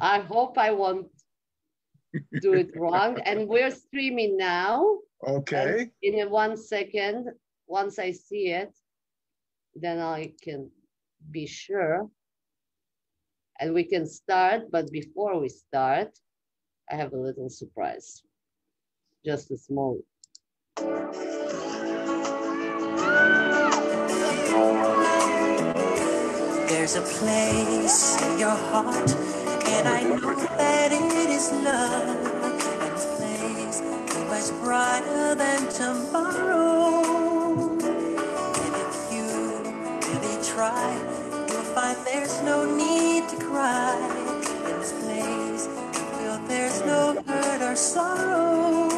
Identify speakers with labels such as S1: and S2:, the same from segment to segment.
S1: I hope I won't do it wrong. And we're streaming now.
S2: Okay.
S1: And in one second, once I see it, then I can be sure. And we can start, but before we start, I have a little surprise. Just a small.
S3: There's a place in your heart, and I know that it is love. And this place much brighter than tomorrow. And if you really try, you'll find there's no need to cry. In this place, you feel there's no hurt or sorrow.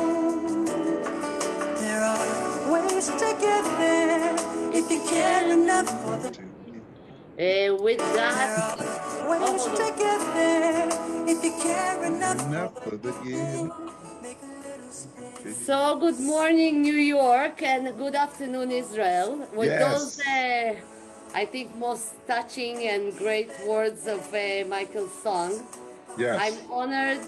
S3: There are ways to get there if you care enough for the
S1: Uh, with
S3: There
S1: that,
S3: are ways to get there if you care enough
S2: Enough for the game.
S3: Make a little space.
S1: so good morning, New York, and good afternoon, Israel. With
S2: Yes.
S1: those, uh, I think, most touching and great words of uh, Michael's song,
S2: Yes.
S1: I'm honored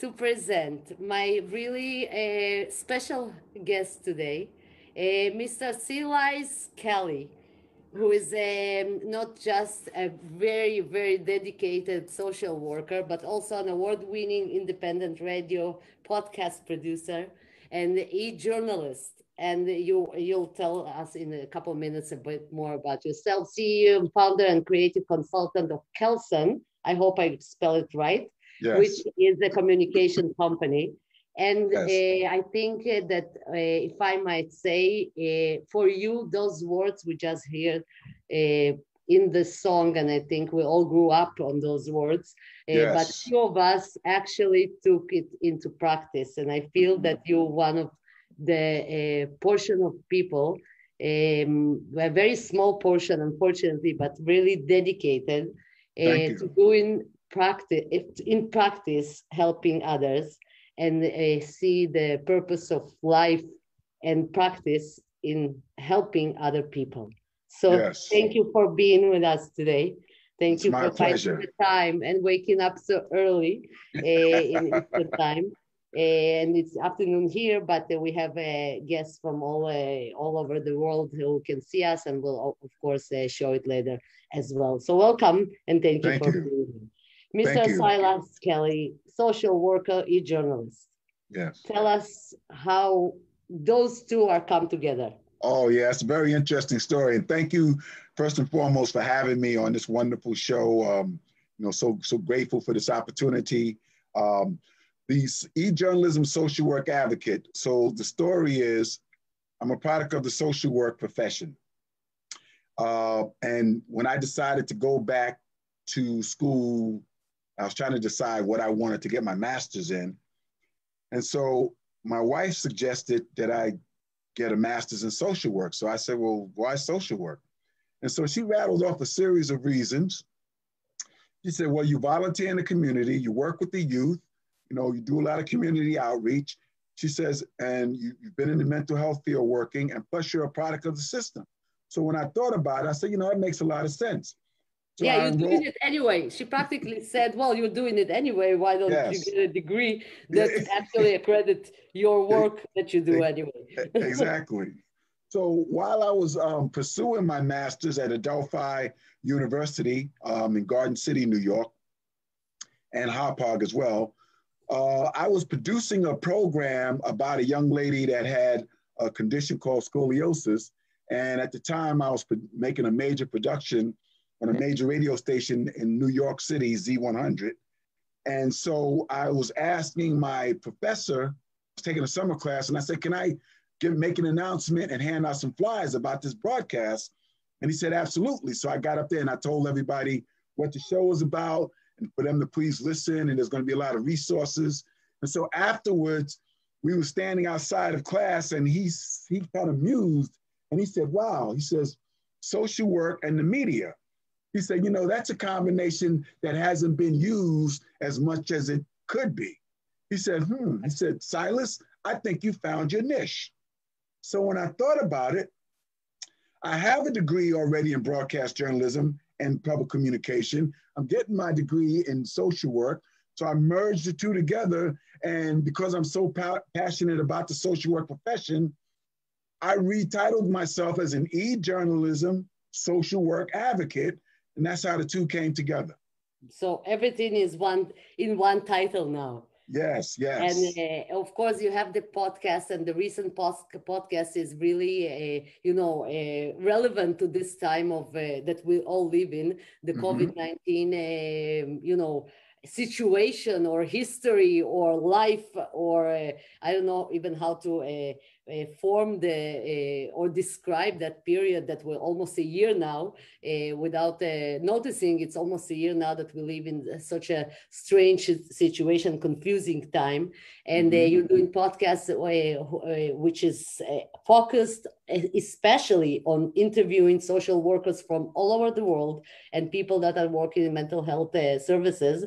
S1: to present my really uh, special guest today, uh, Mr. Silas Kelly, who is um, not just a very, very dedicated social worker, but also an award winning independent radio podcast producer and e journalist. And you, you'll tell us in a couple of minutes a bit more about yourself. CEO, and founder, and creative consultant of Kelson. I hope I spell it right
S2: yes.
S1: which is a communication company. And
S2: Yes.
S1: uh, I think uh, that, uh, if I might say, uh, for you, those words we just heard uh, in the song, and I think we all grew up on those words, uh, but few of us actually took it into practice. And I feel that you're one of the uh, portion of people, um, a very small portion, unfortunately, but really dedicated uh, to doing practice in practice helping others and uh, see the purpose of life and practice in helping other people. So
S2: Yes.
S1: thank you for being with us today. Thank
S2: It's
S1: you for finding the time and waking up so early uh, in Eastern time. And it's afternoon here but we have uh, guests from all uh, all over the world who can see us and we'll of course uh, show it later as well. So welcome and thank you
S2: Thank
S1: for
S2: you.
S1: being here Mr. Silas Kelly, social worker, e-journalist.
S2: Yes.
S1: Tell us how those two are come together.
S2: Oh, yeah, it's a very interesting story. And thank you, first and foremost, for having me on this wonderful show. Um, you know, so so grateful for this opportunity. Um, the e-journalism social work advocate. So the story is, I'm a product of the social work profession. Uh, and when I decided to go back to school, I was trying to decide what I wanted to get my master's in. And so my wife suggested that I get a master's in social work. So I said, well, why social work? And so she rattled off a series of reasons. She said, well, you volunteer in the community, you work with the youth, you know, you do a lot of community outreach. She says, and you, have been in the mental health field working, and plus you're a product of the system. So when I thought about it, I said, you know, it makes a lot of sense.
S1: Yeah, you're doing it anyway. She practically said, well, you're doing it anyway. Why don't
S2: Yes.
S1: you get a degree that actually accredit your work that you do anyway?
S2: exactly. So while I was um, pursuing my master's at Adelphi University um, in Garden City, New York, and Hauppauge as well, uh, I was producing a program about a young lady that had a condition called scoliosis. And at the time, I was making a major production on a major radio station in New York City, Z100. And so I was asking my professor, I was taking a summer class, and I said, Can I give, make an announcement and hand out some flyers about this broadcast? And he said, Absolutely. So I got up there and I told everybody what the show was about and for them to please listen. And there's going to be a lot of resources. And so afterwards, we were standing outside of class and he's, he kind of mused and he said, Wow, he says, social work and the media. He said, you know, that's a combination that hasn't been used as much as it could be. He said, hmm. He said, Silas, I think you found your niche. So when I thought about it, I have a degree already in broadcast journalism and public communication. I'm getting my degree in social work. So I merged the two together. And because I'm so pa- passionate about the social work profession, I retitled myself as an e journalism social work advocate. And that's how the two came together.
S1: So everything is one in one title now.
S2: Yes, yes.
S1: And uh, of course, you have the podcast, and the recent post- podcast is really, uh, you know, uh, relevant to this time of uh, that we all live in the mm-hmm. COVID nineteen, um, you know, situation or history or life or uh, I don't know even how to uh, uh, form the uh, or describe that period that we're almost a year now uh, without uh, noticing it's almost a year now that we live in such a strange situation confusing time and uh, mm-hmm. you're doing podcasts which is focused especially on interviewing social workers from all over the world and people that are working in mental health services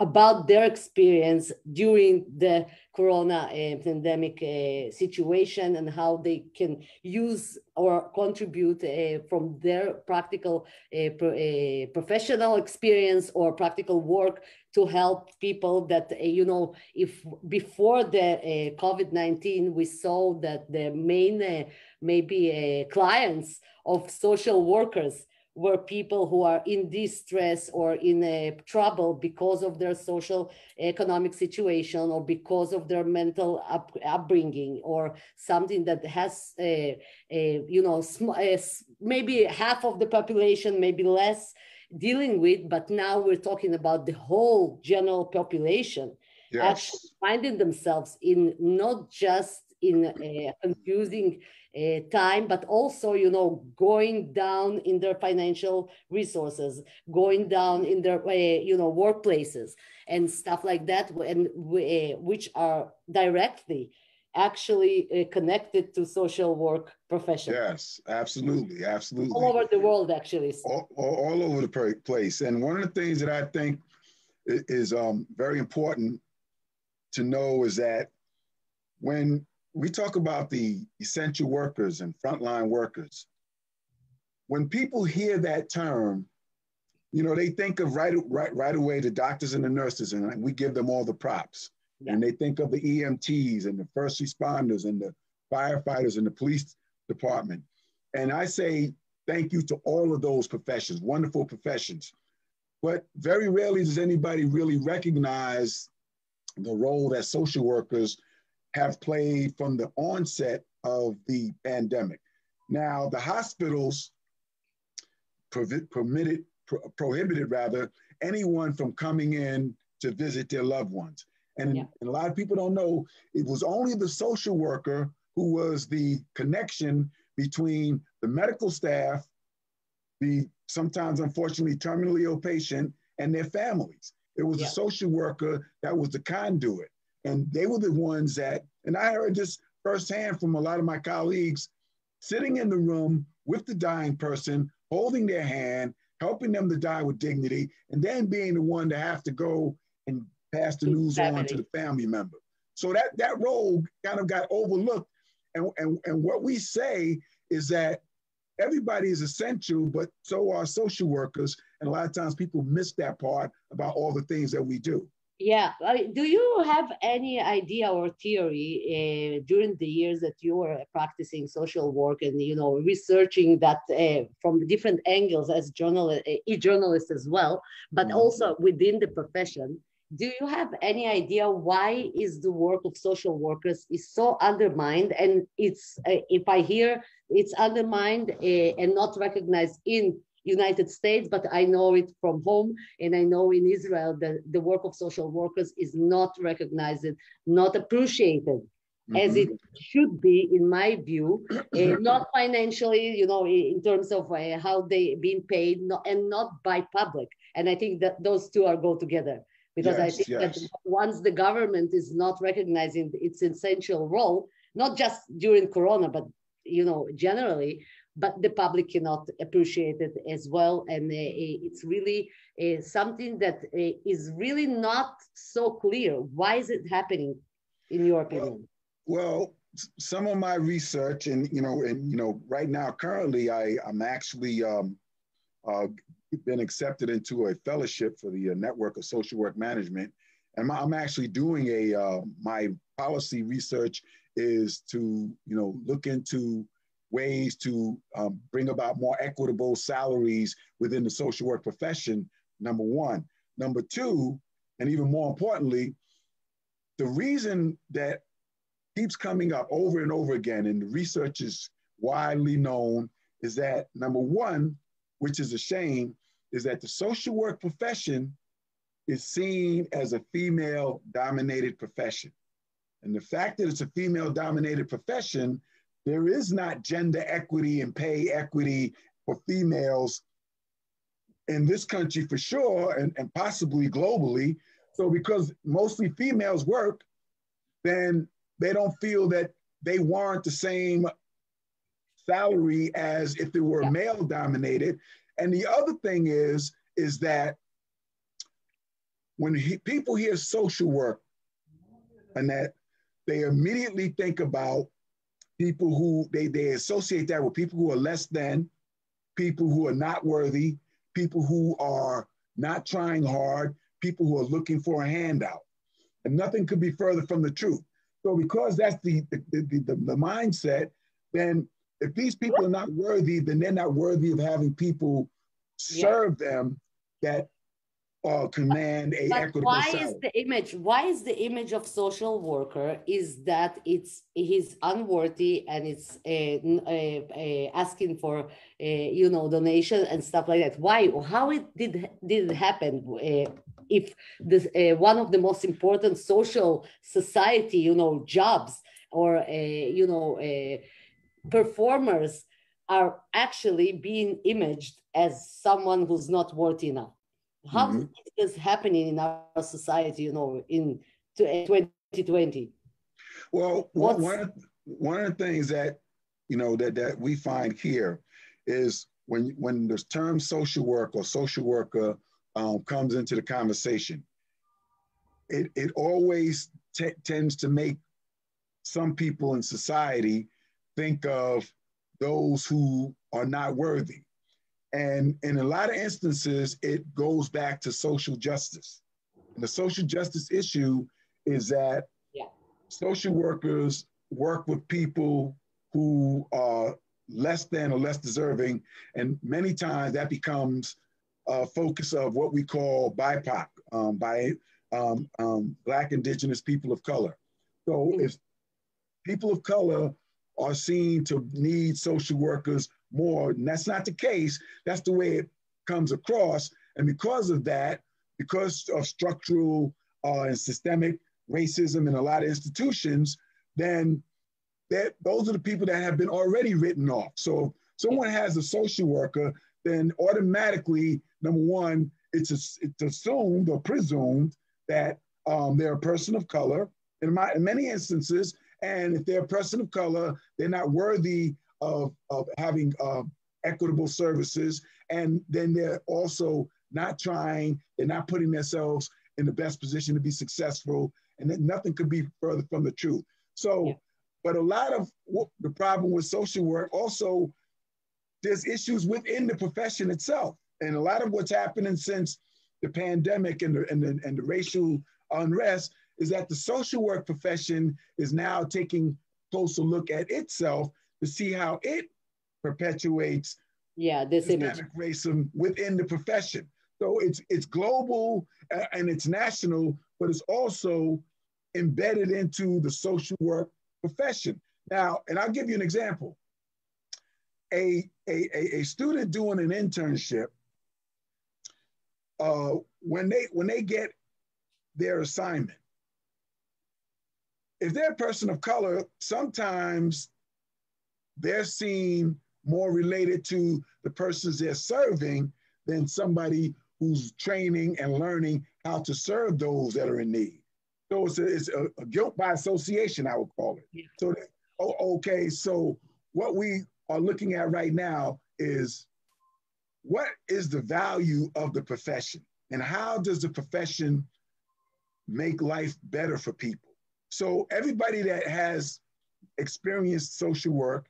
S1: about their experience during the corona uh, pandemic uh, situation and how they can use or contribute uh, from their practical uh, pro, uh, professional experience or practical work to help people that uh, you know if before the covid-19 we saw that the main maybe clients of social workers were people who are in distress or in a trouble because of their social economic situation or because of their mental up, upbringing or something that has a, a you know maybe half of the population maybe less dealing with but now we're talking about the whole general population yes. actually finding themselves in not just in a confusing uh, time, but also, you know, going down in their financial resources, going down in their, uh, you know, workplaces and stuff like that, and uh, which are directly actually uh, connected to social work profession.
S2: Yes, absolutely, absolutely.
S1: All over the world, actually.
S2: All, all, all, over the place. And one of the things that I think is um, very important to know is that when we talk about the essential workers and frontline workers. When people hear that term, you know, they think of right, right, right away the doctors and the nurses, and we give them all the props. Yeah. And they think of the EMTs and the first responders and the firefighters and the police department. And I say thank you to all of those professions, wonderful professions. But very rarely does anybody really recognize the role that social workers have played from the onset of the pandemic. Now, the hospitals permitted, pro- prohibited rather, anyone from coming in to visit their loved ones. And, yeah. and a lot of people don't know it was only the social worker who was the connection between the medical staff, the sometimes unfortunately terminally ill patient, and their families. It was yeah. a social worker that was the conduit. And they were the ones that, and I heard this firsthand from a lot of my colleagues, sitting in the room with the dying person, holding their hand, helping them to die with dignity, and then being the one to have to go and pass the news on to the family member. So that that role kind of got overlooked. And, and, and what we say is that everybody is essential, but so are social workers. And a lot of times people miss that part about all the things that we do.
S1: Yeah. Do you have any idea or theory uh, during the years that you were practicing social work and you know researching that uh, from different angles as journalist, uh, journalist as well, but mm-hmm. also within the profession? Do you have any idea why is the work of social workers is so undermined? And it's uh, if I hear it's undermined uh, and not recognized in United States, but I know it from home, and I know in Israel that the work of social workers is not recognized, not appreciated. Mm-hmm. As it should be, in my view, uh, not financially, you know, in terms of uh, how they being paid, not, and not by public. And I think that those two are go together because yes, I think yes. that once the government is not recognizing its essential role, not just during Corona, but you know, generally, but the public cannot appreciate it as well. And uh, it's really uh, something that uh, is really not so clear. Why is it happening, in your opinion?
S2: Well, some of my research, and you know, and you know, right now, currently, I I'm actually um, uh, been accepted into a fellowship for the uh, Network of Social Work Management. And I'm actually doing a, uh, my policy research is to, you know, look into ways to um, bring about more equitable salaries within the social work profession, number one. Number two, and even more importantly, the reason that keeps coming up over and over again, and the research is widely known, is that number one, which is a shame, is that the social work profession is seen as a female dominated profession. And the fact that it's a female dominated profession, there is not gender equity and pay equity for females in this country for sure, and, and possibly globally. So, because mostly females work, then they don't feel that they warrant the same salary as if they were yeah. male dominated. And the other thing is, is that when he, people hear social work, and that they immediately think about people who they, they associate that with people who are less than, people who are not worthy, people who are not trying hard, people who are looking for a handout. And nothing could be further from the truth. So because that's the, the, the, the, the mindset, then if these people are not worthy, then they're not worthy of having people serve yeah. them that uh, command a but equitable
S1: why salary. is the image why is the image of social worker is that it's he's unworthy and it's uh, uh, asking for uh, you know donation and stuff like that why how it did did it happen uh, if this uh, one of the most important social society you know jobs or you know performers are actually being imaged as someone who's not worthy enough. How mm-hmm. is this happening in our society, you know, in 2020?
S2: Well, one of, one of the things that, you know, that, that we find here is when, when the term social work or social worker um, comes into the conversation, it, it always t- tends to make some people in society think of those who are not worthy. And in a lot of instances, it goes back to social justice. And the social justice issue is that yeah. social workers work with people who are less than or less deserving. And many times that becomes a focus of what we call BIPOC, um, by um, um, Black, Indigenous people of color. So mm-hmm. if people of color are seen to need social workers more. And that's not the case. That's the way it comes across. And because of that, because of structural uh, and systemic racism in a lot of institutions, then that those are the people that have been already written off. So someone has a social worker, then automatically, number one, it's, a, it's assumed or presumed that um, they're a person of color. In, my, in many instances, and if they're a person of color, they're not worthy of, of having uh, equitable services. And then they're also not trying, they're not putting themselves in the best position to be successful. And that nothing could be further from the truth. So, yeah. but a lot of what, the problem with social work also, there's issues within the profession itself. And a lot of what's happening since the pandemic and the, and the, and the racial unrest is that the social work profession is now taking closer look at itself to see how it perpetuates
S1: yeah this image.
S2: racism within the profession. So it's it's global uh, and it's national but it's also embedded into the social work profession. Now and i'll give you an example. A a, a student doing an internship uh, when they when they get their assignment if they're a person of color, sometimes they're seen more related to the persons they're serving than somebody who's training and learning how to serve those that are in need. So it's a, it's a, a guilt by association, I would call it. Yeah. So, oh, okay, so what we are looking at right now is what is the value of the profession and how does the profession make life better for people? So everybody that has experienced social work,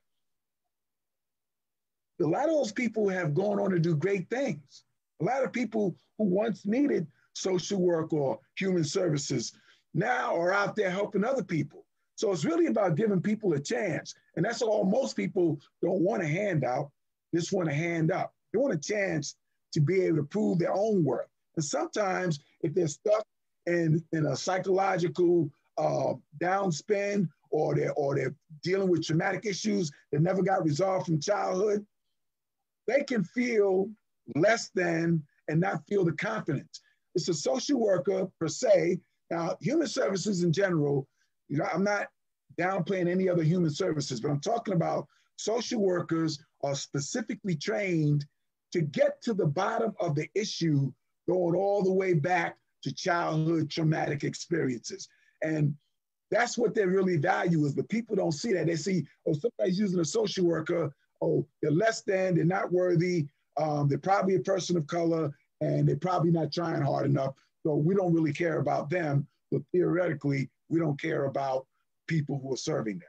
S2: a lot of those people have gone on to do great things. A lot of people who once needed social work or human services now are out there helping other people. So it's really about giving people a chance. And that's all most people don't want a handout, they just want a hand up. They want a chance to be able to prove their own worth. And sometimes if they're stuck in, in a psychological uh, downspin or they're, or they're dealing with traumatic issues that never got resolved from childhood, they can feel less than and not feel the confidence. It's a social worker per se. Now, human services in general, you know, I'm not downplaying any other human services, but I'm talking about social workers are specifically trained to get to the bottom of the issue, going all the way back to childhood traumatic experiences. And that's what they really value is, but people don't see that. They see, oh, somebody's using a social worker. Oh, they're less than, they're not worthy. Um, they're probably a person of color and they're probably not trying hard enough. So we don't really care about them, but theoretically, we don't care about people who are serving them.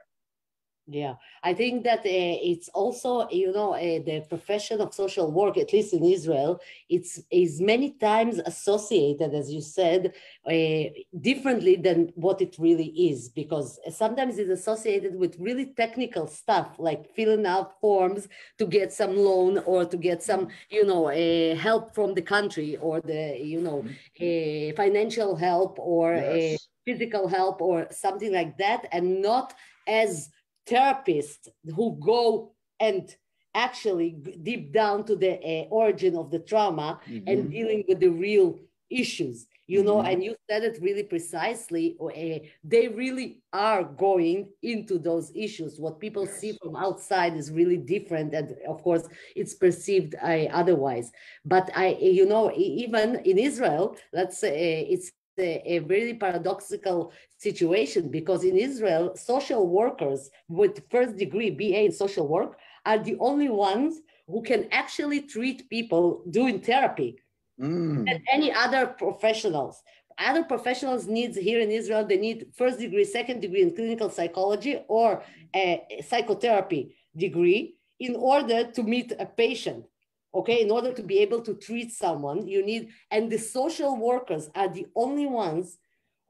S1: Yeah, I think that uh, it's also, you know, uh, the profession of social work, at least in Israel, it's is many times associated, as you said, uh, differently than what it really is, because sometimes it's associated with really technical stuff, like filling out forms to get some loan or to get some, you know, help from the country or the, you know, mm-hmm. financial help or yes. physical help or something like that, and not as therapists who go and actually deep down to the uh, origin of the trauma mm-hmm. and dealing with the real issues you know mm-hmm. and you said it really precisely uh, they really are going into those issues what people yes. see from outside is really different and of course it's perceived uh, otherwise but i you know even in israel let's say it's a, very paradoxical situation because in Israel, social workers with first degree BA in social work are the only ones who can actually treat people doing therapy mm. than any other professionals. Other professionals needs here in Israel, they need first degree, second degree in clinical psychology or a psychotherapy degree in order to meet a patient okay in order to be able to treat someone you need and the social workers are the only ones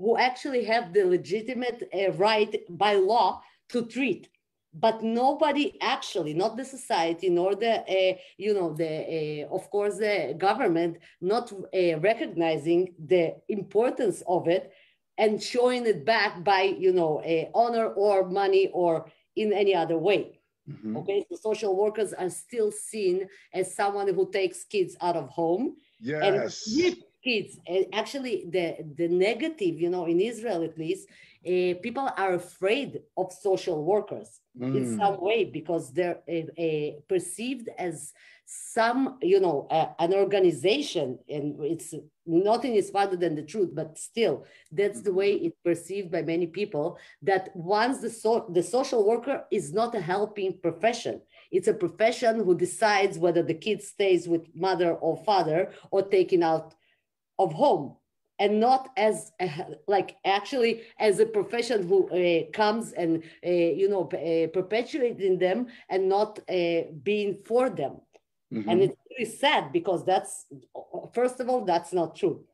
S1: who actually have the legitimate uh, right by law to treat. But nobody actually not the society nor the uh, you know the uh, of course the government not uh, recognizing the importance of it and showing it back by you know uh, honor or money or in any other way Mm-hmm. Okay, so social workers are still seen as someone who takes kids out of home.
S2: Yes.
S1: And kids. And actually, the the negative, you know, in Israel at least, uh, people are afraid of social workers mm. in some way because they're uh, uh, perceived as some, you know, an organization, and it's nothing is farther than the truth, but still, that's the way it's perceived by many people. That once the so, the social worker is not a helping profession, it's a profession who decides whether the kid stays with mother or father or taken out of home and not as a, like actually as a profession who uh, comes and uh, you know uh, perpetuating them and not uh, being for them mm-hmm. and it's really sad because that's first of all that's not true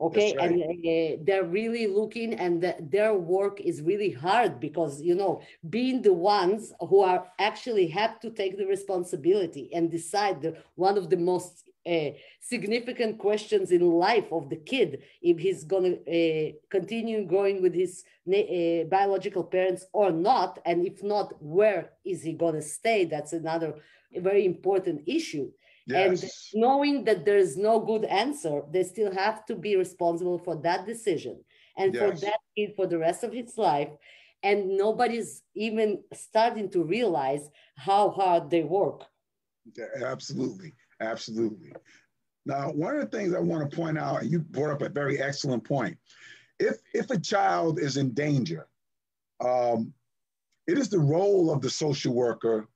S1: okay right. and uh, they're really looking and the, their work is really hard because you know being the ones who are actually have to take the responsibility and decide the, one of the most uh, significant questions in life of the kid if he's going to uh, continue growing with his uh, biological parents or not and if not where is he going to stay that's another very important issue yes. and knowing that there is no good answer they still have to be responsible for that decision and yes. for that kid for the rest of his life and nobody's even starting to realize how hard they work
S2: yeah, absolutely Absolutely. Now, one of the things I want to point out, and you brought up a very excellent point. If, if a child is in danger, um, it is the role of the social worker,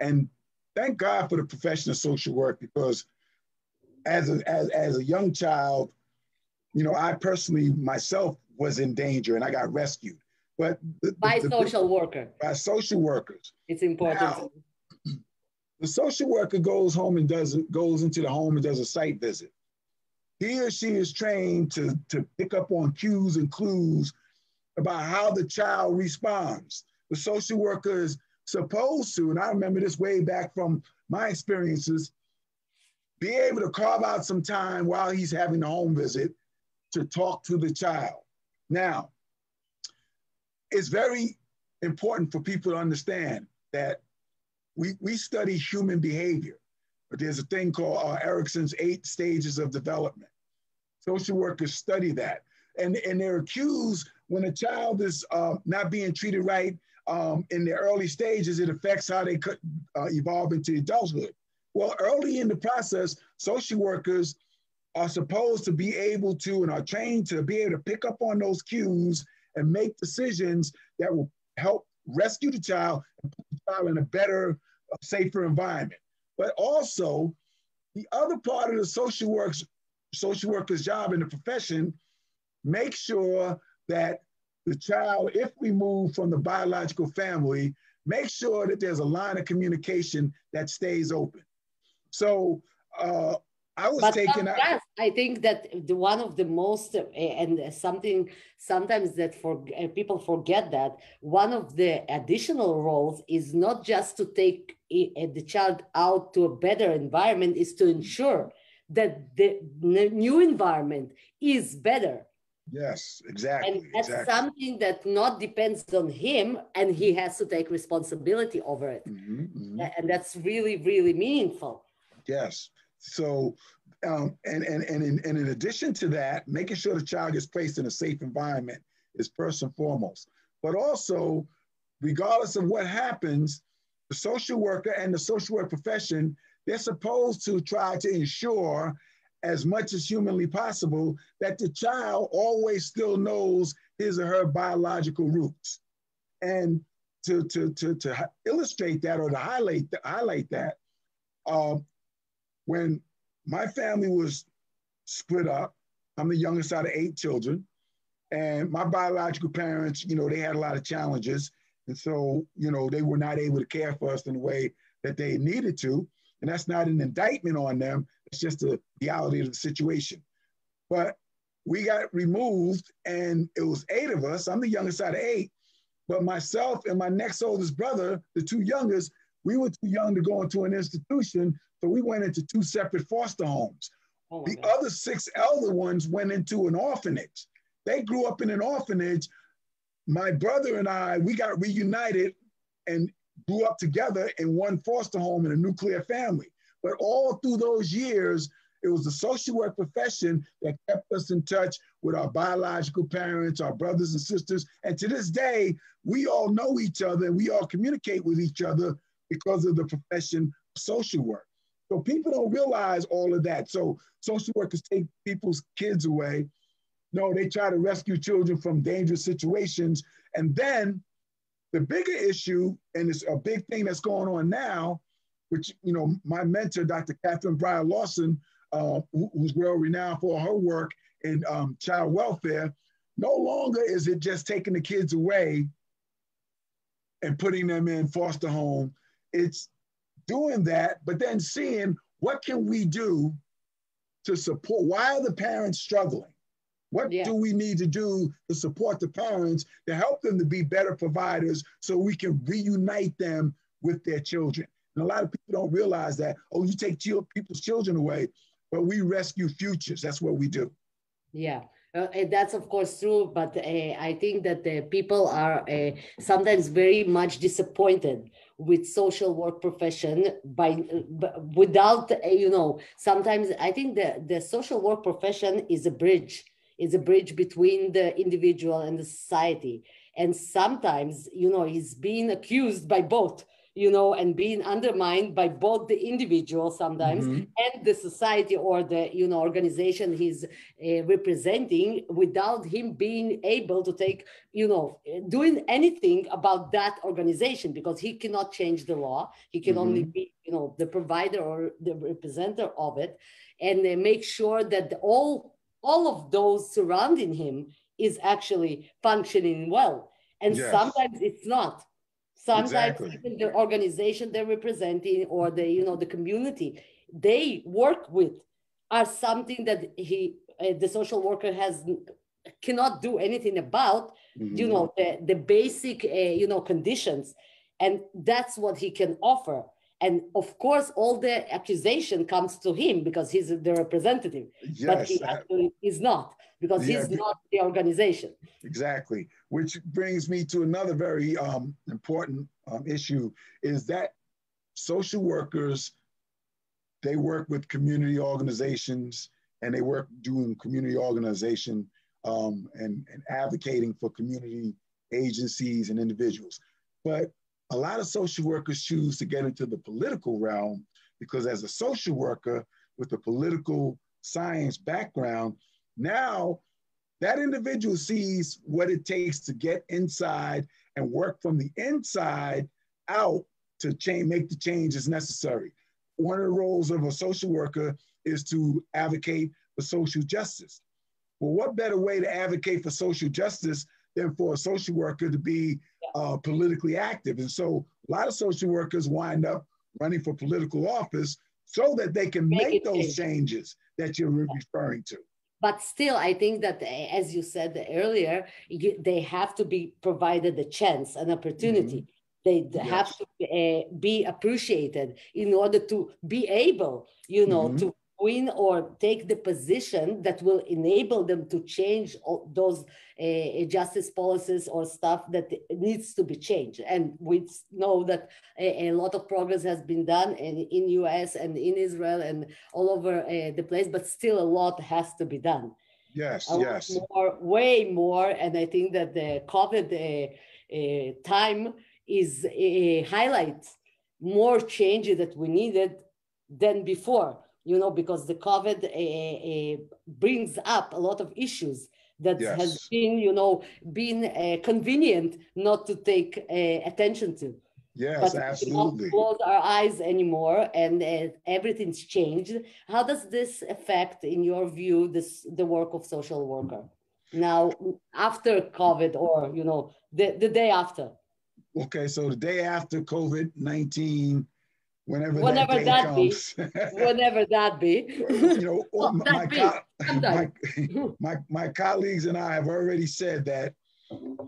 S2: and thank God for the profession of social work because as a, as, as a young child, you know, I personally myself was in danger and I got rescued. But
S1: the, by the, social worker.
S2: By social workers.
S1: It's important.
S2: Now, the social worker goes home and does goes into the home and does a site visit. He or she is trained to, to pick up on cues and clues about how the child responds. The social worker is supposed to, and I remember this way back from my experiences, be able to carve out some time while he's having the home visit to talk to the child. Now, it's very important for people to understand that we, we study human behavior, but there's a thing called uh, Erikson's eight stages of development. Social workers study that. And, and there are accused when a child is uh, not being treated right um, in the early stages, it affects how they could uh, evolve into adulthood. Well, early in the process, social workers are supposed to be able to and are trained to be able to pick up on those cues and make decisions that will help rescue the child and put the child in a better, safer environment. But also, the other part of the social work's social worker's job in the profession, make sure that the child, if we move from the biological family, make sure that there's a line of communication that stays open. So uh, I was
S1: but
S2: taking.
S1: Yes, I think that the one of the most uh, and something sometimes that for uh, people forget that one of the additional roles is not just to take uh, the child out to a better environment, is to ensure that the new environment is better.
S2: Yes, exactly.
S1: And that's
S2: exactly.
S1: something that not depends on him, and he has to take responsibility over it. Mm-hmm, mm-hmm. And that's really, really meaningful.
S2: Yes. So, um, and, and, and, in, and in addition to that, making sure the child gets placed in a safe environment is first and foremost. But also, regardless of what happens, the social worker and the social work profession, they're supposed to try to ensure as much as humanly possible that the child always still knows his or her biological roots. And to, to, to, to illustrate that or to highlight, highlight that, um, when my family was split up, I'm the youngest out of eight children, and my biological parents, you know, they had a lot of challenges. And so, you know, they were not able to care for us in the way that they needed to. And that's not an indictment on them, it's just the reality of the situation. But we got removed, and it was eight of us. I'm the youngest out of eight. But myself and my next oldest brother, the two youngest, we were too young to go into an institution, so we went into two separate foster homes. Oh the God. other six elder ones went into an orphanage. They grew up in an orphanage. My brother and I, we got reunited and grew up together in one foster home in a nuclear family. But all through those years, it was the social work profession that kept us in touch with our biological parents, our brothers and sisters. And to this day, we all know each other and we all communicate with each other because of the profession of social work. So people don't realize all of that. So social workers take people's kids away. No, they try to rescue children from dangerous situations. And then the bigger issue, and it's a big thing that's going on now, which, you know, my mentor, Dr. Katharine Briar-Lawson, uh, who's well renowned for her work in um, child welfare, no longer is it just taking the kids away and putting them in foster home. It's doing that, but then seeing what can we do to support, why are the parents struggling? What yeah. do we need to do to support the parents to help them to be better providers so we can reunite them with their children? And a lot of people don't realize that, oh, you take people's children away, but we rescue futures. That's what we do.
S1: Yeah. Uh, that's of course true, but uh, I think that the people are uh, sometimes very much disappointed with social work profession by without uh, you know sometimes I think the the social work profession is a bridge is a bridge between the individual and the society and sometimes you know he's being accused by both you know, and being undermined by both the individual sometimes mm-hmm. and the society or the, you know, organization he's uh, representing without him being able to take, you know, doing anything about that organization because he cannot change the law. He can mm-hmm. only be, you know, the provider or the representative of it and uh, make sure that all, all of those surrounding him is actually functioning well. And yes. sometimes it's not Sometimes
S2: Exactly.
S1: even the organization they're representing or the you know the community they work with are something that he uh, the social worker has cannot do anything about you
S2: Mhm.
S1: know the, the basic uh, you know conditions and that's what he can offer and of course all the accusation comes to him because he's the representative but
S2: Yes,
S1: he
S2: a-
S1: actually is not because
S2: Yeah,
S1: he's not the organization
S2: exactly. Which brings me to another very um, important um, issue is that social workers they work with community organizations and they work doing community organization um, and, and advocating for community agencies and individuals. But a lot of social workers choose to get into the political realm because as a social worker with a political science background, now that individual sees what it takes to get inside and work from the inside out to change, make the changes necessary. One of the roles of a social worker is to advocate for social justice. Well, what better way to advocate for social justice than for a social worker to be uh, politically active? And so a lot of social workers wind up running for political office so that they can
S1: Make
S2: make, those
S1: change.
S2: changes that you're referring to.
S1: but still i think that uh, as you said earlier you, they have to be provided a chance an opportunity they d- have to uh, be appreciated in order to be able you know
S2: Mhm.
S1: to win or take the position that will enable them to change all those uh, justice policies or stuff that needs to be changed and we know that a, a lot of progress has been done in, in us and in israel and all over uh, the place but still a lot has to be done
S2: Yes,
S1: a
S2: yes.
S1: more, way more. And I think that the COVID uh, uh, time is uh, highlights more changes that we needed than before. You know, because the COVID uh, uh, brings up a lot of issues that has been, you know, been uh, convenient not to take uh, attention to.
S2: Yes,
S1: but we don't
S2: absolutely.
S1: close our eyes anymore and uh, everything's changed. How does this affect in your view this the work of social worker? Now after covid or you know the, the day after?
S2: Okay, so the day after COVID 19, whenever,
S1: Whenever
S2: that
S1: that be.
S2: comes,
S1: whenever that be.
S2: You know,
S1: Oh,
S2: my, my,
S1: be,
S2: co- my,
S1: mm.
S2: my, my colleagues and I have already said that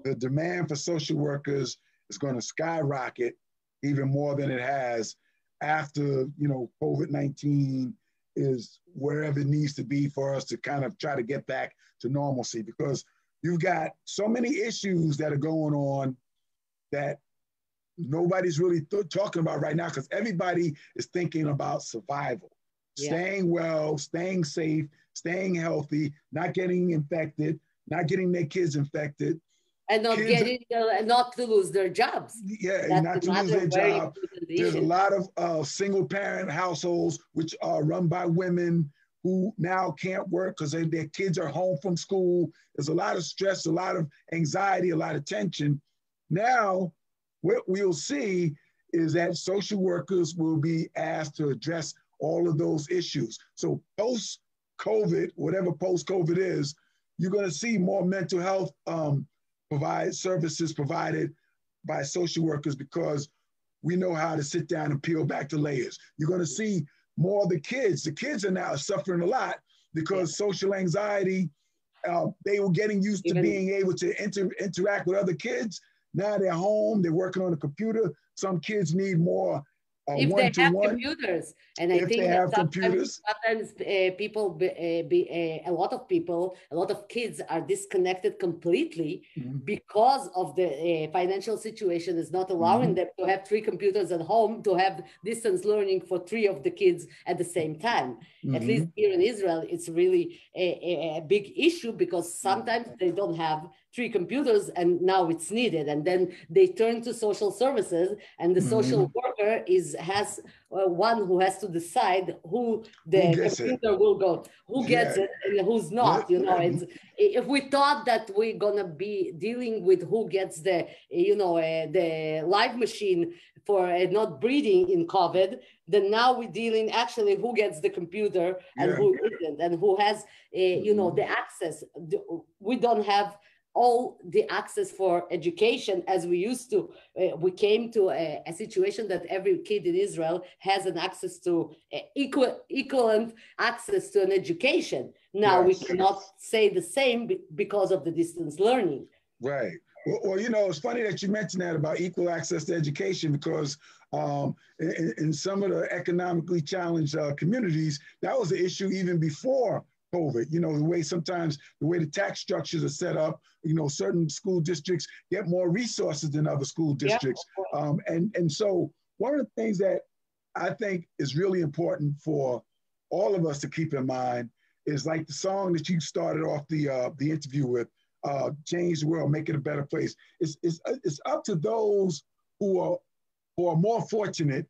S2: the demand for social workers is going to skyrocket even more than it has after, you know, COVID 19 is wherever it needs to be for us to kind of try to get back to normalcy because you've got so many issues that are going on that nobody's really th- talking about right now because everybody is thinking about survival,
S1: Yeah.
S2: staying well, staying safe, staying healthy, not getting infected, not getting their kids infected.
S1: and not
S2: Kids-
S1: getting uh, not to lose their jobs
S2: Yeah,
S1: that's
S2: not to lose their job. There's a lot of uh, single parent households which are run by women who now can't work because their kids are home from school. There's a lot of stress, a lot of anxiety, a lot of tension. Now, what we'll see is that social workers will be asked to address all of those issues. So, post COVID, whatever post COVID is, you're going to see more mental health um, provide services provided by social workers because we know how to sit down and peel back the layers. You're going to see more of the kids. The kids are now suffering a lot because social anxiety. Uh, they were getting used to being able to inter- interact with other kids. Now they're home. They're working on a computer. Some kids need more uh,
S1: if they have
S2: one.
S1: computers and i
S2: If
S1: think
S2: they
S1: that
S2: have
S1: sometimes, sometimes uh, people be, uh, be, uh, a lot of people a lot of kids are disconnected completely
S2: Mhm.
S1: because of the uh, financial situation is not allowing
S2: Mm-hmm.
S1: them to have three computers at home to have distance learning for three of the kids at the same time at
S2: Mhm.
S1: least here in israel it's really a, a, a big issue because
S2: Mm.
S1: sometimes they don't have three computers and now it's needed and then they turn to social services and the social
S2: Mm-hmm.
S1: worker is has uh, one who has to decide who the
S2: Who gets it?
S1: will go who gets
S2: Yeah.
S1: it and who's not
S2: Yeah.
S1: you know it's if we thought that we're gonna be dealing with who gets the you know uh, the live machine for uh, not breathing in covid then now we're dealing actually who gets the computer and
S2: Yeah.
S1: who isn't and who has uh, you know
S2: Mhm.
S1: the access we don't have all the access for education as we used to. Uh, we came to a, a, situation that every kid in Israel has an access to uh, equal equivalent access to an education. Now yes. we cannot say the same because of the distance learning.
S2: Right. Well, well, you know, it's funny that you mentioned that about equal access to education because um, in, in, some of the economically challenged uh, communities, that was the issue even before COVID. You know, the way sometimes the way the tax structures are set up, you know, certain school districts get more resources than other school districts. Um, and, and so one of the things that I think is really important for all of us to keep in mind is like the song that you started off the, uh, the interview with, uh, change the world, make it a better place. It's, it's, it's up to those who are, who are more fortunate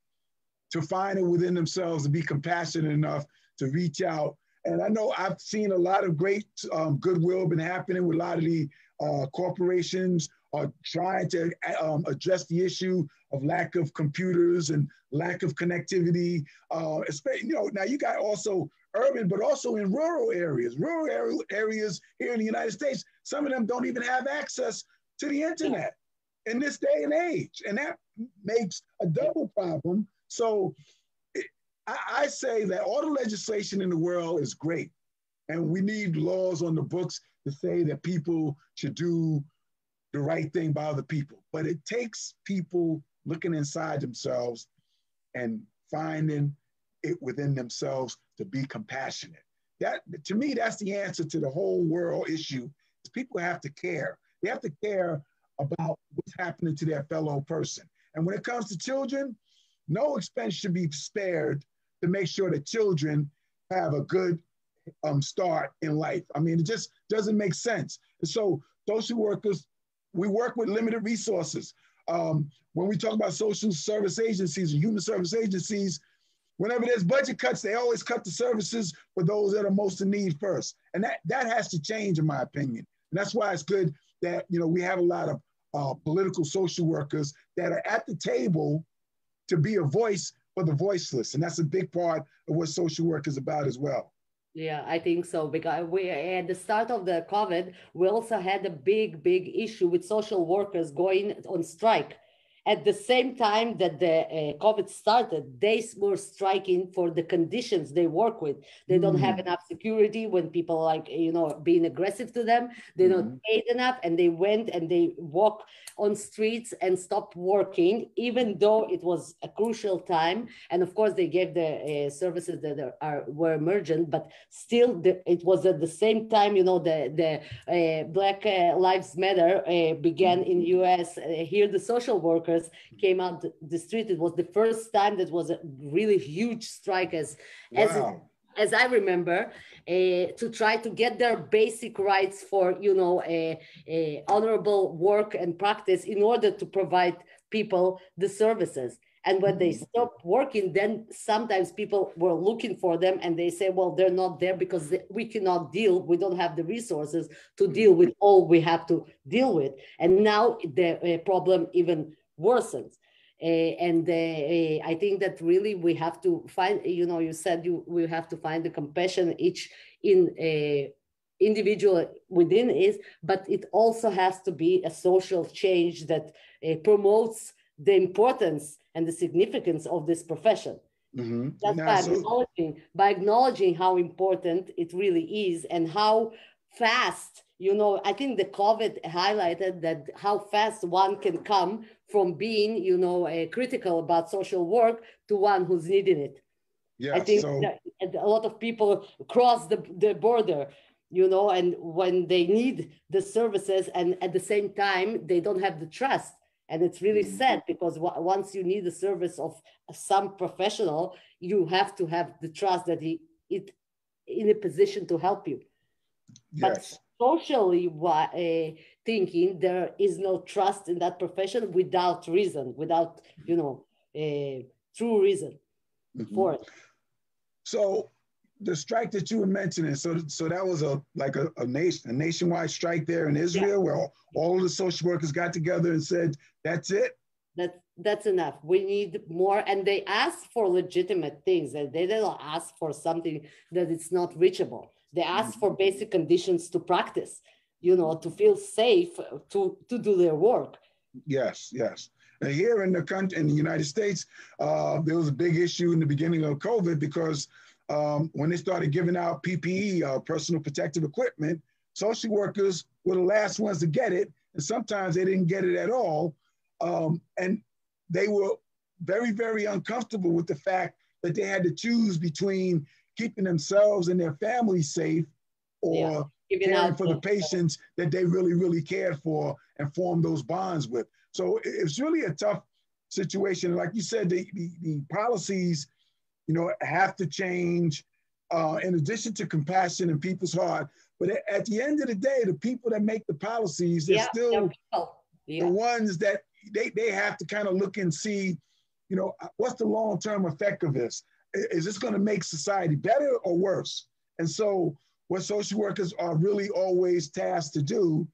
S2: to find it within themselves to be compassionate enough to reach out and I know I've seen a lot of great um, goodwill been happening with a lot of the uh, corporations are trying to um, address the issue of lack of computers and lack of connectivity. Uh, you know, now you got also urban, but also in rural areas. Rural areas here in the United States, some of them don't even have access to the internet in this day and age, and that makes a double problem. So I, I say that all the legislation in the world is great, and we need laws on the books to say that people should do the right thing by other people. But it takes people looking inside themselves and finding it within themselves to be compassionate. That to me, that's the answer to the whole world issue. Is people have to care. They have to care about what's happening to their fellow person. And when it comes to children, no expense should be spared to make sure that children have a good um, start in life. I mean, it just doesn't make sense. And so social workers, we work with limited resources. Um, when we talk about social service agencies and human service agencies, whenever there's budget cuts, they always cut the services for those that are most in need first. And that, that has to change, in my opinion. And that's why it's good that, you know, we have a lot of uh, political social workers that are at the table to be a voice for the voiceless. And that's a big part of what social work is about as well.
S1: Yeah, I think so. Because we at the start of the COVID, we also had a big, big issue with social workers going on strike at the same time that the uh, COVID started, they were striking for the conditions they work with. They don't have mm. enough security when people like, you know, being aggressive to them. They mm don't paid enough and they went and they walk on streets and stopped working, even though it was a crucial time. And of course, they gave the uh, services that are, are, were emergent, but still the, it was at the same time, you know, the, the uh, Black uh, Lives Matter uh, began in US. Uh, here, the social workers came out the street. It was the first time that was a really huge strike as wow. as as I remember, uh, to try to get their basic rights for you know a, a honorable work and practice in order to provide people the services. And when they mm-hmm. stopped working, then sometimes people were looking for them and they say, well, they're not there because we cannot deal, we don't have the resources to mm-hmm. deal with all we have to deal with. And now the problem even worsens. Uh, and uh, I think that really we have to find, you know, you said you we have to find the compassion each in a individual within is, but it also has to be a social change that uh, promotes the importance and the significance of this profession. Mm-hmm. That's by acknowledging, by acknowledging how important it really is and how fast you know i think the covid highlighted that how fast one can come from being you know uh, critical about social work to one who's needing it yeah, i think so... a lot of people cross the, the border you know and when they need the services and at the same time they don't have the trust and it's really mm-hmm. sad because w- once you need the service of some professional you have to have the trust that he it in a position to help you yes. but socially uh, thinking there is no trust in that profession without reason without you know a true reason mm-hmm. for it
S2: so the strike that you were mentioning so so that was a like a, a nation a nationwide strike there in israel yeah. where all, the social workers got together and said that's it
S1: that's that's enough we need more and they asked for legitimate things and they didn't ask for something that it's not reachable they ask for basic conditions to practice. You know, to feel safe to, to do their work.
S2: Yes, yes. And here in the country, in the United States, uh, there was a big issue in the beginning of COVID because um, when they started giving out PPE, uh, personal protective equipment, social workers were the last ones to get it, and sometimes they didn't get it at all. Um, and they were very, very uncomfortable with the fact that they had to choose between keeping themselves and their families safe or yeah. Caring for the patients that they really, really cared for and formed those bonds with. So it's really a tough situation. Like you said, the, the, the policies, you know, have to change uh, in addition to compassion and people's heart. But at the end of the day, the people that make the policies, they're yeah, still yeah. the ones that they, they have to kind of look and see, you know, what's the long-term effect of this? Is this going to make society better or worse? And so what social workers are really always tasked to do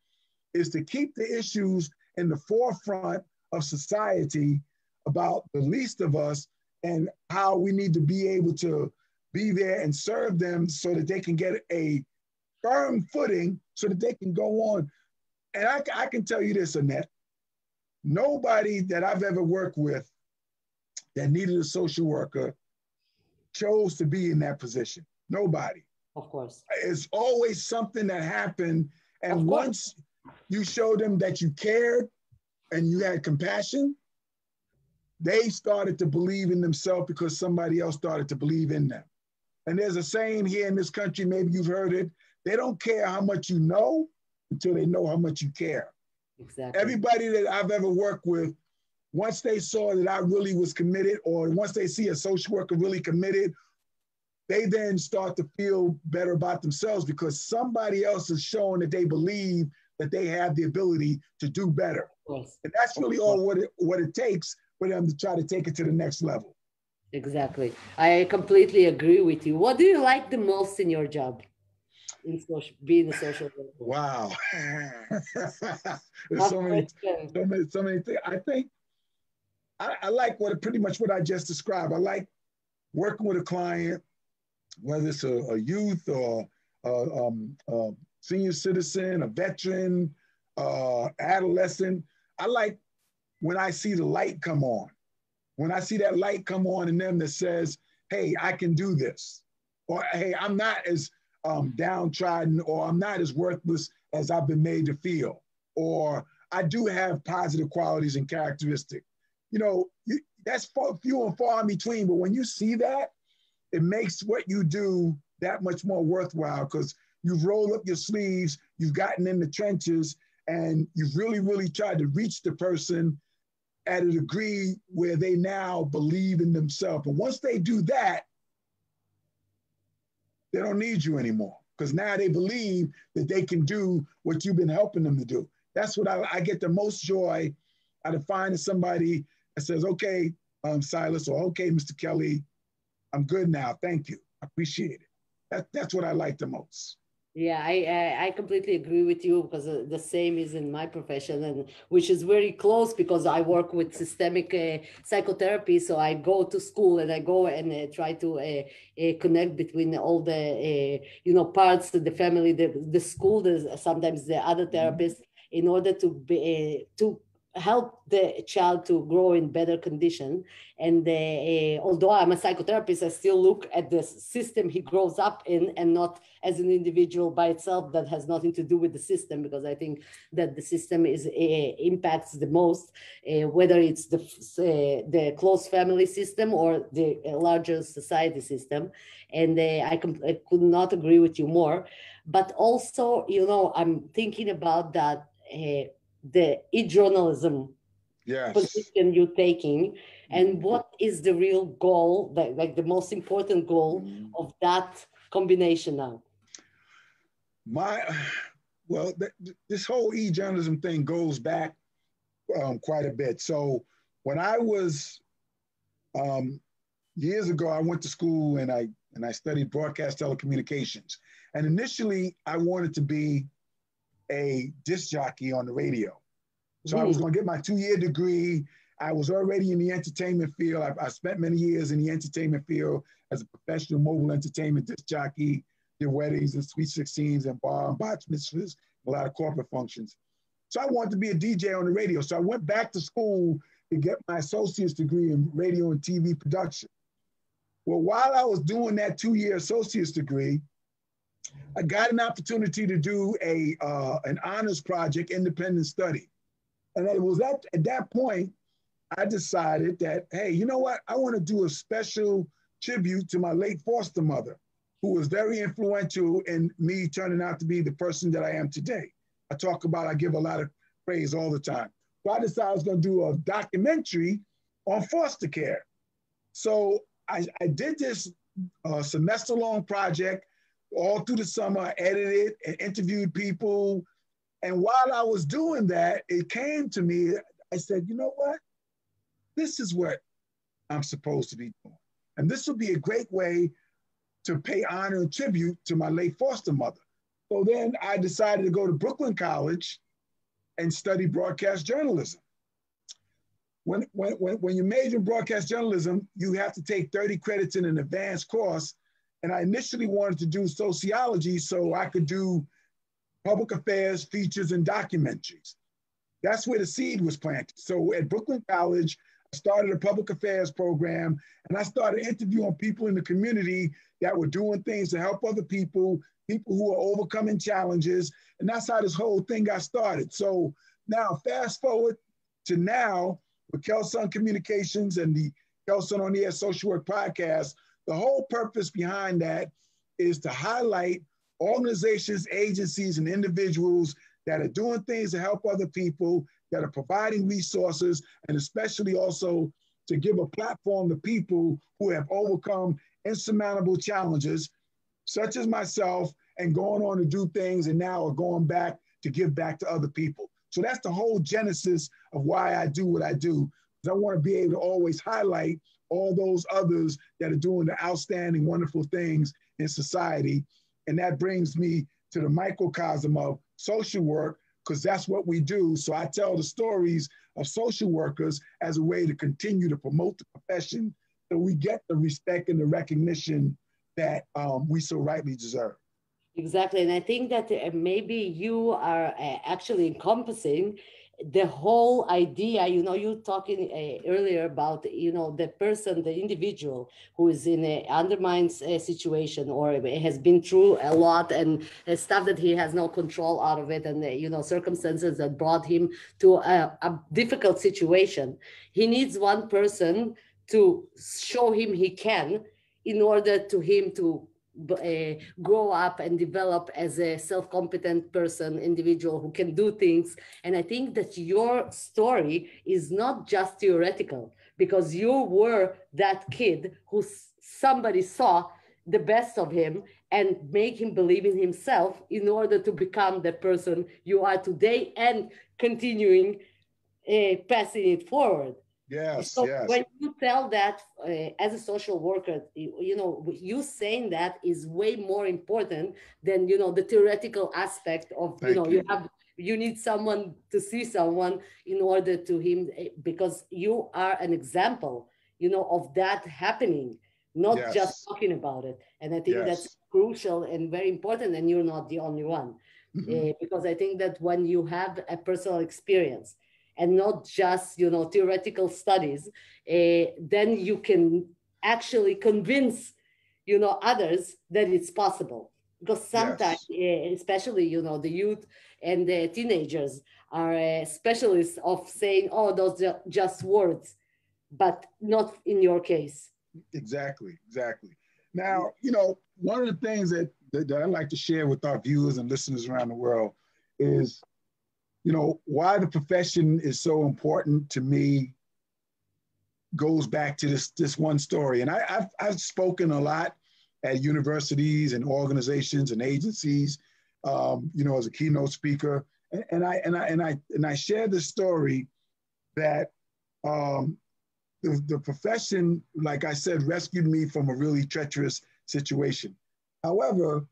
S2: is to keep the issues in the forefront of society about the least of us and how we need to be able to be there and serve them so that they can get a firm footing so that they can go on. And I, I can tell you this, Annette, nobody that I've ever worked with that needed a social worker chose to be in that position. Nobody.
S1: Of course.
S2: It's always something that happened. And once you showed them that you cared and you had compassion, they started to believe in themselves because somebody else started to believe in them. And there's a saying here in this country, maybe you've heard it they don't care how much you know until they know how much you care.
S1: Exactly.
S2: Everybody that I've ever worked with, once they saw that I really was committed, or once they see a social worker really committed, they then start to feel better about themselves because somebody else is showing that they believe that they have the ability to do better. And that's really all what it, what it takes for them to try to take it to the next level.
S1: Exactly. I completely agree with you. What do you like the most in your job? in social, being a social worker?
S2: Wow. There's so many, so many, so many things. I think I, I, like what pretty much what I just described. I like working with a client, whether it's a, a youth or a, um, a, senior citizen, a veteran, uh, adolescent. I like when I see the light come on. When I see that light come on in them that says, hey, I can do this. Or hey, I'm not as um, downtrodden or I'm not as worthless as I've been made to feel, or I do have positive qualities and characteristics. You know, you, that's few and far in between. But when you see that, it makes what you do that much more worthwhile because you've rolled up your sleeves, you've gotten in the trenches, and you've really, really tried to reach the person at a degree where they now believe in themselves. And once they do that, they don't need you anymore because now they believe that they can do what you've been helping them to do. That's what I, I get the most joy out of finding somebody that says, okay, um, Silas, or okay, Mr. Kelly, I'm good now. Thank you. I appreciate it. That, that's what I like the most.
S1: Yeah, I, I, I completely agree with you because uh, the same is in my profession, and which is very close because I work with systemic uh, psychotherapy. So I go to school and I go and uh, try to uh, uh, connect between all the uh, you know parts of the family, the the school, the, sometimes the other mm-hmm. therapists, in order to be to help the child to grow in better condition. And uh, although I'm a psychotherapist, I still look at the system he grows up in and not as an individual by itself that has nothing to do with the system because I think that the system is uh, impacts the most, uh, whether it's the, the close family system or the larger society system. And I, I could not agree with you more. But also, you know, I'm thinking about that the e-journalism
S2: yes.
S1: position you're taking and mm-hmm. what is the real goal that, like the most important goal mm. of that combination now
S2: my well th- this whole e-journalism thing goes back um, quite a bit so when i was um, years ago i went to school and i and i studied broadcast telecommunications and initially i wanted to be a disc jockey on the radio. So I was going to get my two year degree. I was already in the entertainment field. I, I, spent many years in the entertainment field as a professional mobile entertainment disc jockey, did weddings and sweet 16s and bar and bat mitzvahs, a lot of corporate functions. So I wanted to be a DJ on the radio. So I went back to school to get my associate's degree in radio and TV production. Well, while I was doing that two-year associate's degree, I got an opportunity to do a uh, an honors project, independent study, and it was at at that point I decided that hey, you know what? I want to do a special tribute to my late foster mother, who was very influential in me turning out to be the person that I am today. I talk about, I give a lot of praise all the time. So I decided I was going to do a documentary on foster care. So I, I did this uh, semester long project all through the summer, I edited and interviewed people. And while I was doing that, it came to me, I said, you know what? This is what I'm supposed to be doing. And this would be a great way to pay honor and tribute to my late foster mother. So then I decided to go to Brooklyn College and study broadcast journalism. When, when, when, when you major in broadcast journalism, you have to take 30 credits in an advanced course. And I initially wanted to do sociology so I could do public affairs, features, and documentaries. That's where the seed was planted. So at Brooklyn College, I started a public affairs program and I started interviewing people in the community that were doing things to help other people people who are overcoming challenges. And that's how this whole thing got started. So now, fast forward to now with Kelson Communications and the Kelson on the Air Social Work podcast, the whole purpose behind that is to highlight organizations, agencies, and individuals that are doing things to help other people, that are providing resources, and especially also to give a platform to people who have overcome insurmountable challenges such as myself, and going on to do things and now are going back to give back to other people. So that's the whole genesis of why I do what I do. I want to be able to always highlight all those others that are doing the outstanding, wonderful things in society. And that brings me to the microcosm of social work, because that's what we do. So I tell the stories of social workers as a way to continue to promote the profession so we get the respect and the recognition that um, we so rightly deserve.
S1: Exactly. And I think that uh, maybe you are uh, actually encompassing the whole idea you know you talking uh, earlier about you know the person the individual who is in a undermined uh, situation or has been through a lot and uh, stuff that he has no control out of it and uh, you know circumstances that brought him to a, a difficult situation. He needs one person to show him he can in order to him to uh, grow up and develop as a self-competent person individual who can do things. And i think that your story is not just theoretical because you were that kid who somebody saw the best of him and make him believe in himself in order to become the person you are today and continuing uh, passing it forward
S2: Yes,
S1: so
S2: yes.
S1: when you tell that uh, as a social worker, you, you, know, you saying that is way more important than you know the theoretical aspect of Thank you know you. you have you need someone to see someone in order to him eh, because you are an example, you know, of that happening, not yes. just talking about it. And I think yes. that's crucial and very important. And you're not the only one, mm-hmm. uh, because I think that when you have a personal experience and not just you know theoretical studies uh, then you can actually convince you know others that it's possible. Because sometimes yes. uh, especially you know the youth and the teenagers are uh, specialists of saying oh those are just words but not in your case.
S2: Exactly exactly. Now you know one of the things that, that, that i like to share with our viewers and listeners around the world is you know, why the profession is so important to me goes back to this this one story. And I, have I've spoken a lot at universities and organizations and agencies, um, you know, as a keynote speaker. And, and, I and I and I and I share the story that um, the, the profession, like I said, rescued me from a really treacherous situation. However,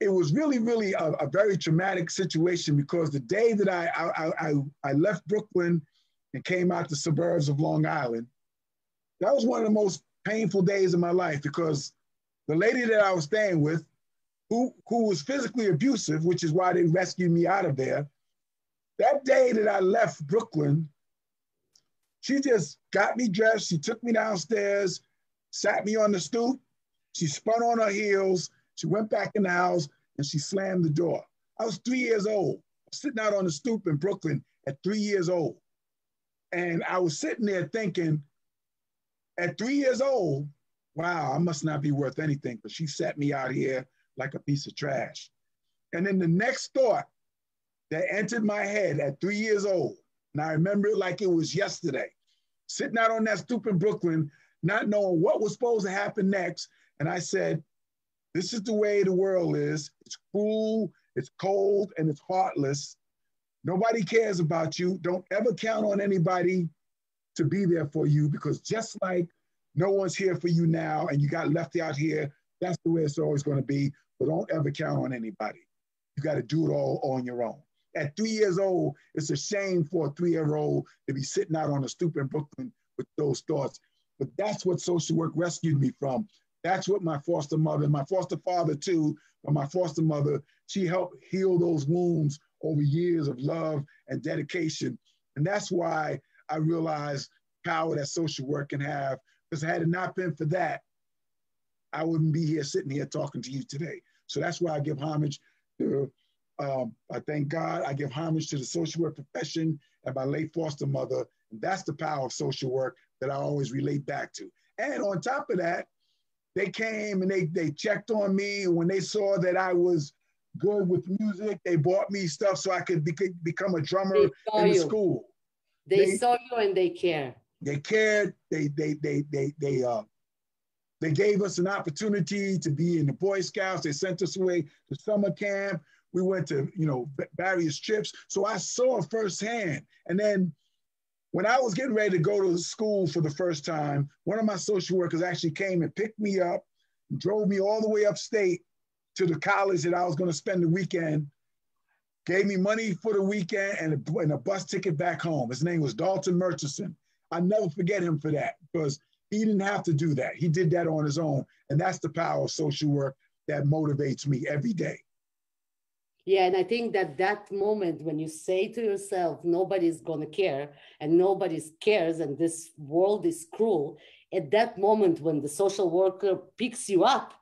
S2: it was really, really a, a, very traumatic situation because the day that I, I, I, I left Brooklyn and came out to the suburbs of Long Island, that was one of the most painful days of my life because the lady that I was staying with who, who was physically abusive, which is why they rescued me out of there. That day that I left Brooklyn, she just got me dressed. She took me downstairs, sat me on the stoop. She spun on her heels. She went back in the house and she slammed the door. I was three years old, sitting out on the stoop in Brooklyn at three years old. And I was sitting there thinking, at three years old, wow, I must not be worth anything because she sat me out here like a piece of trash. And then the next thought that entered my head at three years old, and I remember it like it was yesterday, sitting out on that stoop in Brooklyn, not knowing what was supposed to happen next. And I said, This is the way the world is. It's cruel, it's cold, and it's heartless. Nobody cares about you. Don't ever count on anybody to be there for you because just like no one's here for you now and you got left out here, that's the way it's always going to be. But don't ever count on anybody. You got to do it all on your own. At three years old, it's a shame for a three year old to be sitting out on a stoop in Brooklyn with those thoughts. But that's what social work rescued me from. That's what my foster mother, my foster father too, but my foster mother, she helped heal those wounds over years of love and dedication. And that's why I realized power that social work can have. Because had it not been for that, I wouldn't be here sitting here talking to you today. So that's why I give homage to, um, I thank God, I give homage to the social work profession and my late foster mother. And that's the power of social work that I always relate back to. And on top of that, they came and they, they checked on me. And when they saw that I was good with music, they bought me stuff so I could be, become a drummer in the you. school.
S1: They, they, saw you and they care.
S2: They cared. They they they they they uh they gave us an opportunity to be in the Boy Scouts. They sent us away to summer camp. We went to you know various trips. So I saw firsthand. And then when I was getting ready to go to school for the first time, one of my social workers actually came and picked me up, drove me all the way upstate to the college that I was going to spend the weekend gave me money for the weekend and a, and a bus ticket back home. His name was Dalton Murchison. I never forget him for that because he didn't have to do that. He did that on his own. And that's the power of social work that motivates me every day.
S1: Yeah, and I think that that moment when you say to yourself, nobody's to care and nobody cares and this world is cruel, at that moment when the social worker picks you up,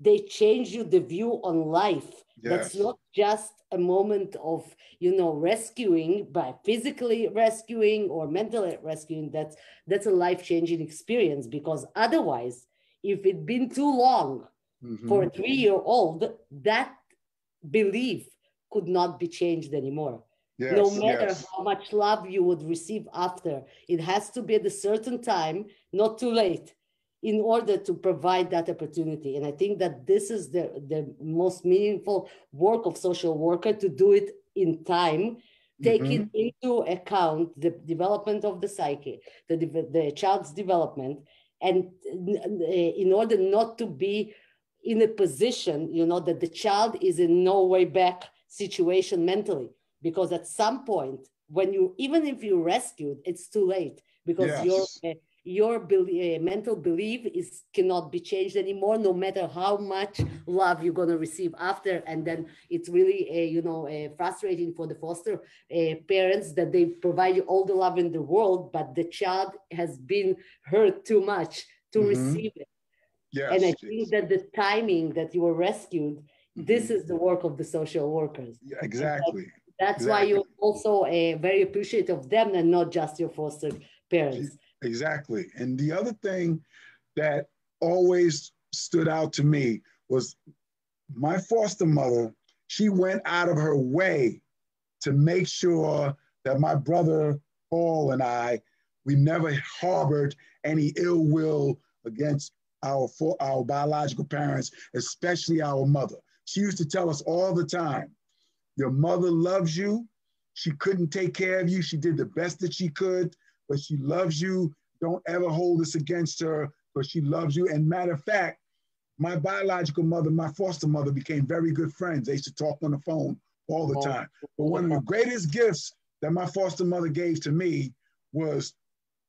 S1: they change you the view on life. Yes. That's not just a moment of you know rescuing by physically rescuing or mentally rescuing that's that's a life-changing experience because otherwise if it'd been too long mm-hmm. for a three-year-old that belief could not be changed anymore yes, no matter yes. how much love you would receive after it has to be at a certain time not too late in order to provide that opportunity. And I think that this is the, the most meaningful work of social worker to do it in time, taking mm-hmm. into account the development of the psyche, the, the child's development, and in order not to be in a position, you know, that the child is in no way back situation mentally, because at some point, when you even if you rescued, it's too late because yes. you're your be- uh, mental belief is cannot be changed anymore no matter how much love you're going to receive after and then it's really uh, you know uh, frustrating for the foster uh, parents that they provide you all the love in the world but the child has been hurt too much to mm-hmm. receive it yes, and i think that the timing that you were rescued mm-hmm. this is the work of the social workers
S2: yeah, exactly
S1: that's
S2: exactly.
S1: why you're also uh, very appreciative of them and not just your foster parents
S2: Exactly. And the other thing that always stood out to me was my foster mother, she went out of her way to make sure that my brother Paul and I, we never harbored any ill will against our, for, our biological parents, especially our mother. She used to tell us all the time, your mother loves you. She couldn't take care of you. She did the best that she could but she loves you. Don't ever hold this against her, but she loves you. And matter of fact, my biological mother, my foster mother became very good friends. They used to talk on the phone all the oh. time. But one of the greatest gifts that my foster mother gave to me was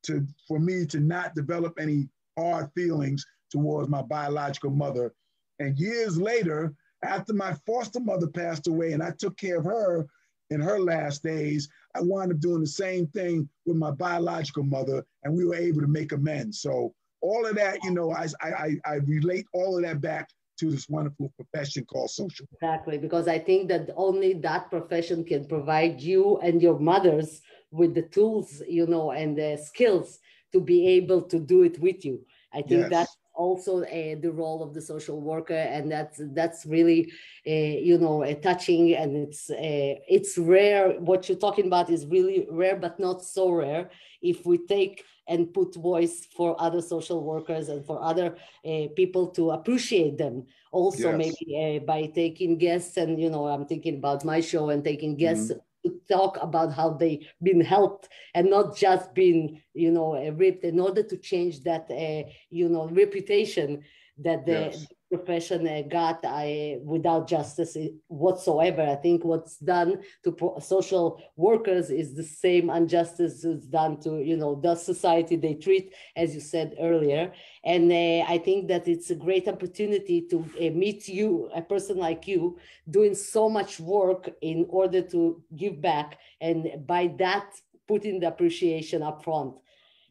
S2: to for me to not develop any hard feelings towards my biological mother. And years later, after my foster mother passed away and I took care of her in her last days, I wound up doing the same thing with my biological mother, and we were able to make amends. So all of that, you know, I, I, I relate all of that back to this wonderful profession called social.
S1: Exactly, because I think that only that profession can provide you and your mothers with the tools, you know, and the skills to be able to do it with you. I think yes. that's also uh, the role of the social worker, and that's that's really, uh, you know, uh, touching, and it's it's rare. What you're talking about is really rare, but not so rare. If we take and put voice for other social workers and for other uh, people to appreciate them also yes. maybe uh, by taking guests and you know i'm thinking about my show and taking guests mm-hmm to talk about how they've been helped and not just been you know ripped in order to change that uh, you know reputation that the yes profession uh, got I, without justice whatsoever. I think what's done to social workers is the same injustice is done to you know the society they treat, as you said earlier. And uh, I think that it's a great opportunity to uh, meet you, a person like you, doing so much work in order to give back, and by that putting the appreciation up front.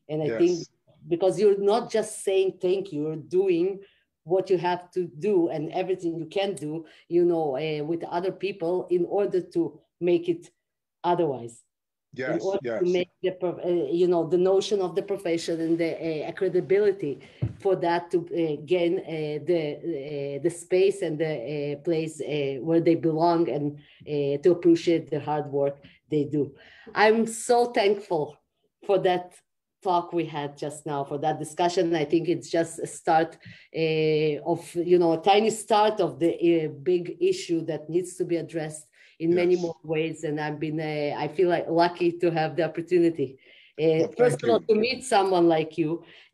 S1: And I yes. think because you're not just saying thank you, you're doing what you have to do and everything you can do, you know, uh, with other people in order to make it otherwise.
S2: Yes, yes.
S1: to make the, uh, you know, the notion of the profession and the uh, credibility for that to uh, gain uh, the uh, the space and the place where they belong and to appreciate the hard work they do. I'm so thankful for that talk we had just now for that discussion. I think it's just a start uh, of, you know, a tiny start of the uh, big issue that needs to be addressed in yes. many more ways. And I've been, uh, I feel like lucky to have the opportunity. Uh, well, first of all, to meet someone like you,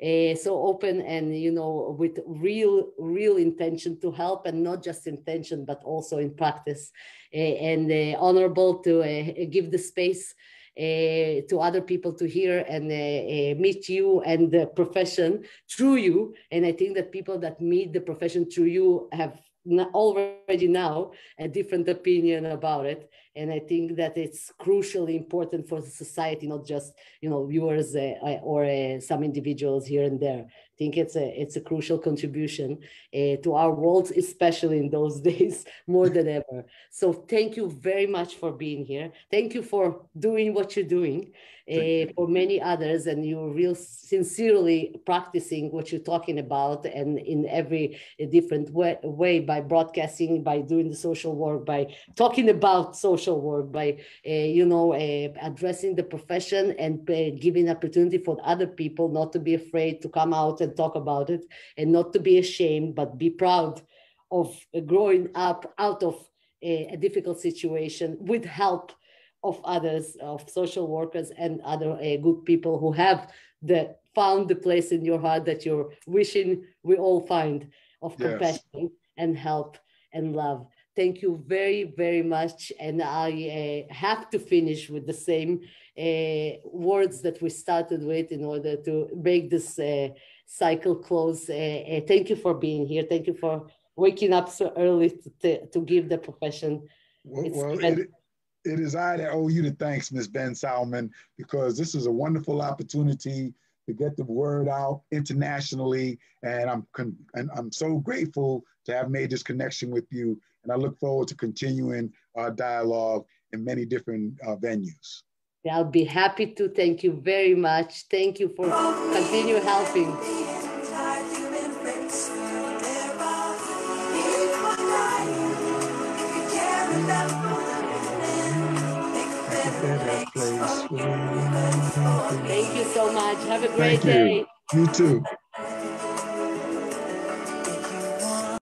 S1: uh, so open and you know with real, real intention to help, and not just intention, but also in practice, uh, and honorable to give the space to other people to hear and uh, uh, meet you and the profession through you. And I think that people that meet the profession through you have already now a different opinion about it and i think that it's crucially important for the society not just you know viewers uh, or uh, some individuals here and there think it's a it's a crucial contribution uh, to our world, especially in those days more than ever. So thank you very much for being here. Thank you for doing what you're doing uh, for many others, and you're real sincerely practicing what you're talking about, and in every different way, way by broadcasting, by doing the social work, by talking about social work, by uh, you know uh, addressing the profession and giving opportunity for other people not to be afraid to come out and talk about it and not to be ashamed, but be proud of growing up out of a, a difficult situation with help of others, of social workers and other uh, good people who have the found the place in your heart that you're wishing we all find of yes. compassion and help and love. Thank you very, very much. And I uh, have to finish with the same uh, words that we started with in order to make this uh, cycle close. Uh, thank you for being here. Thank you for waking up so early to, to, to give the profession.
S2: Well, well it, it is I that owe you the thanks, Ms. Bensalman, because this is a wonderful opportunity to get the word out internationally. And I'm, and I'm so grateful to have made this connection with you. And I look forward to continuing our dialogue in many different uh, venues.
S1: I'll be happy to. Thank you very much. Thank you for continue helping. Thank you so much. Have a great
S2: Thank day. You. you too.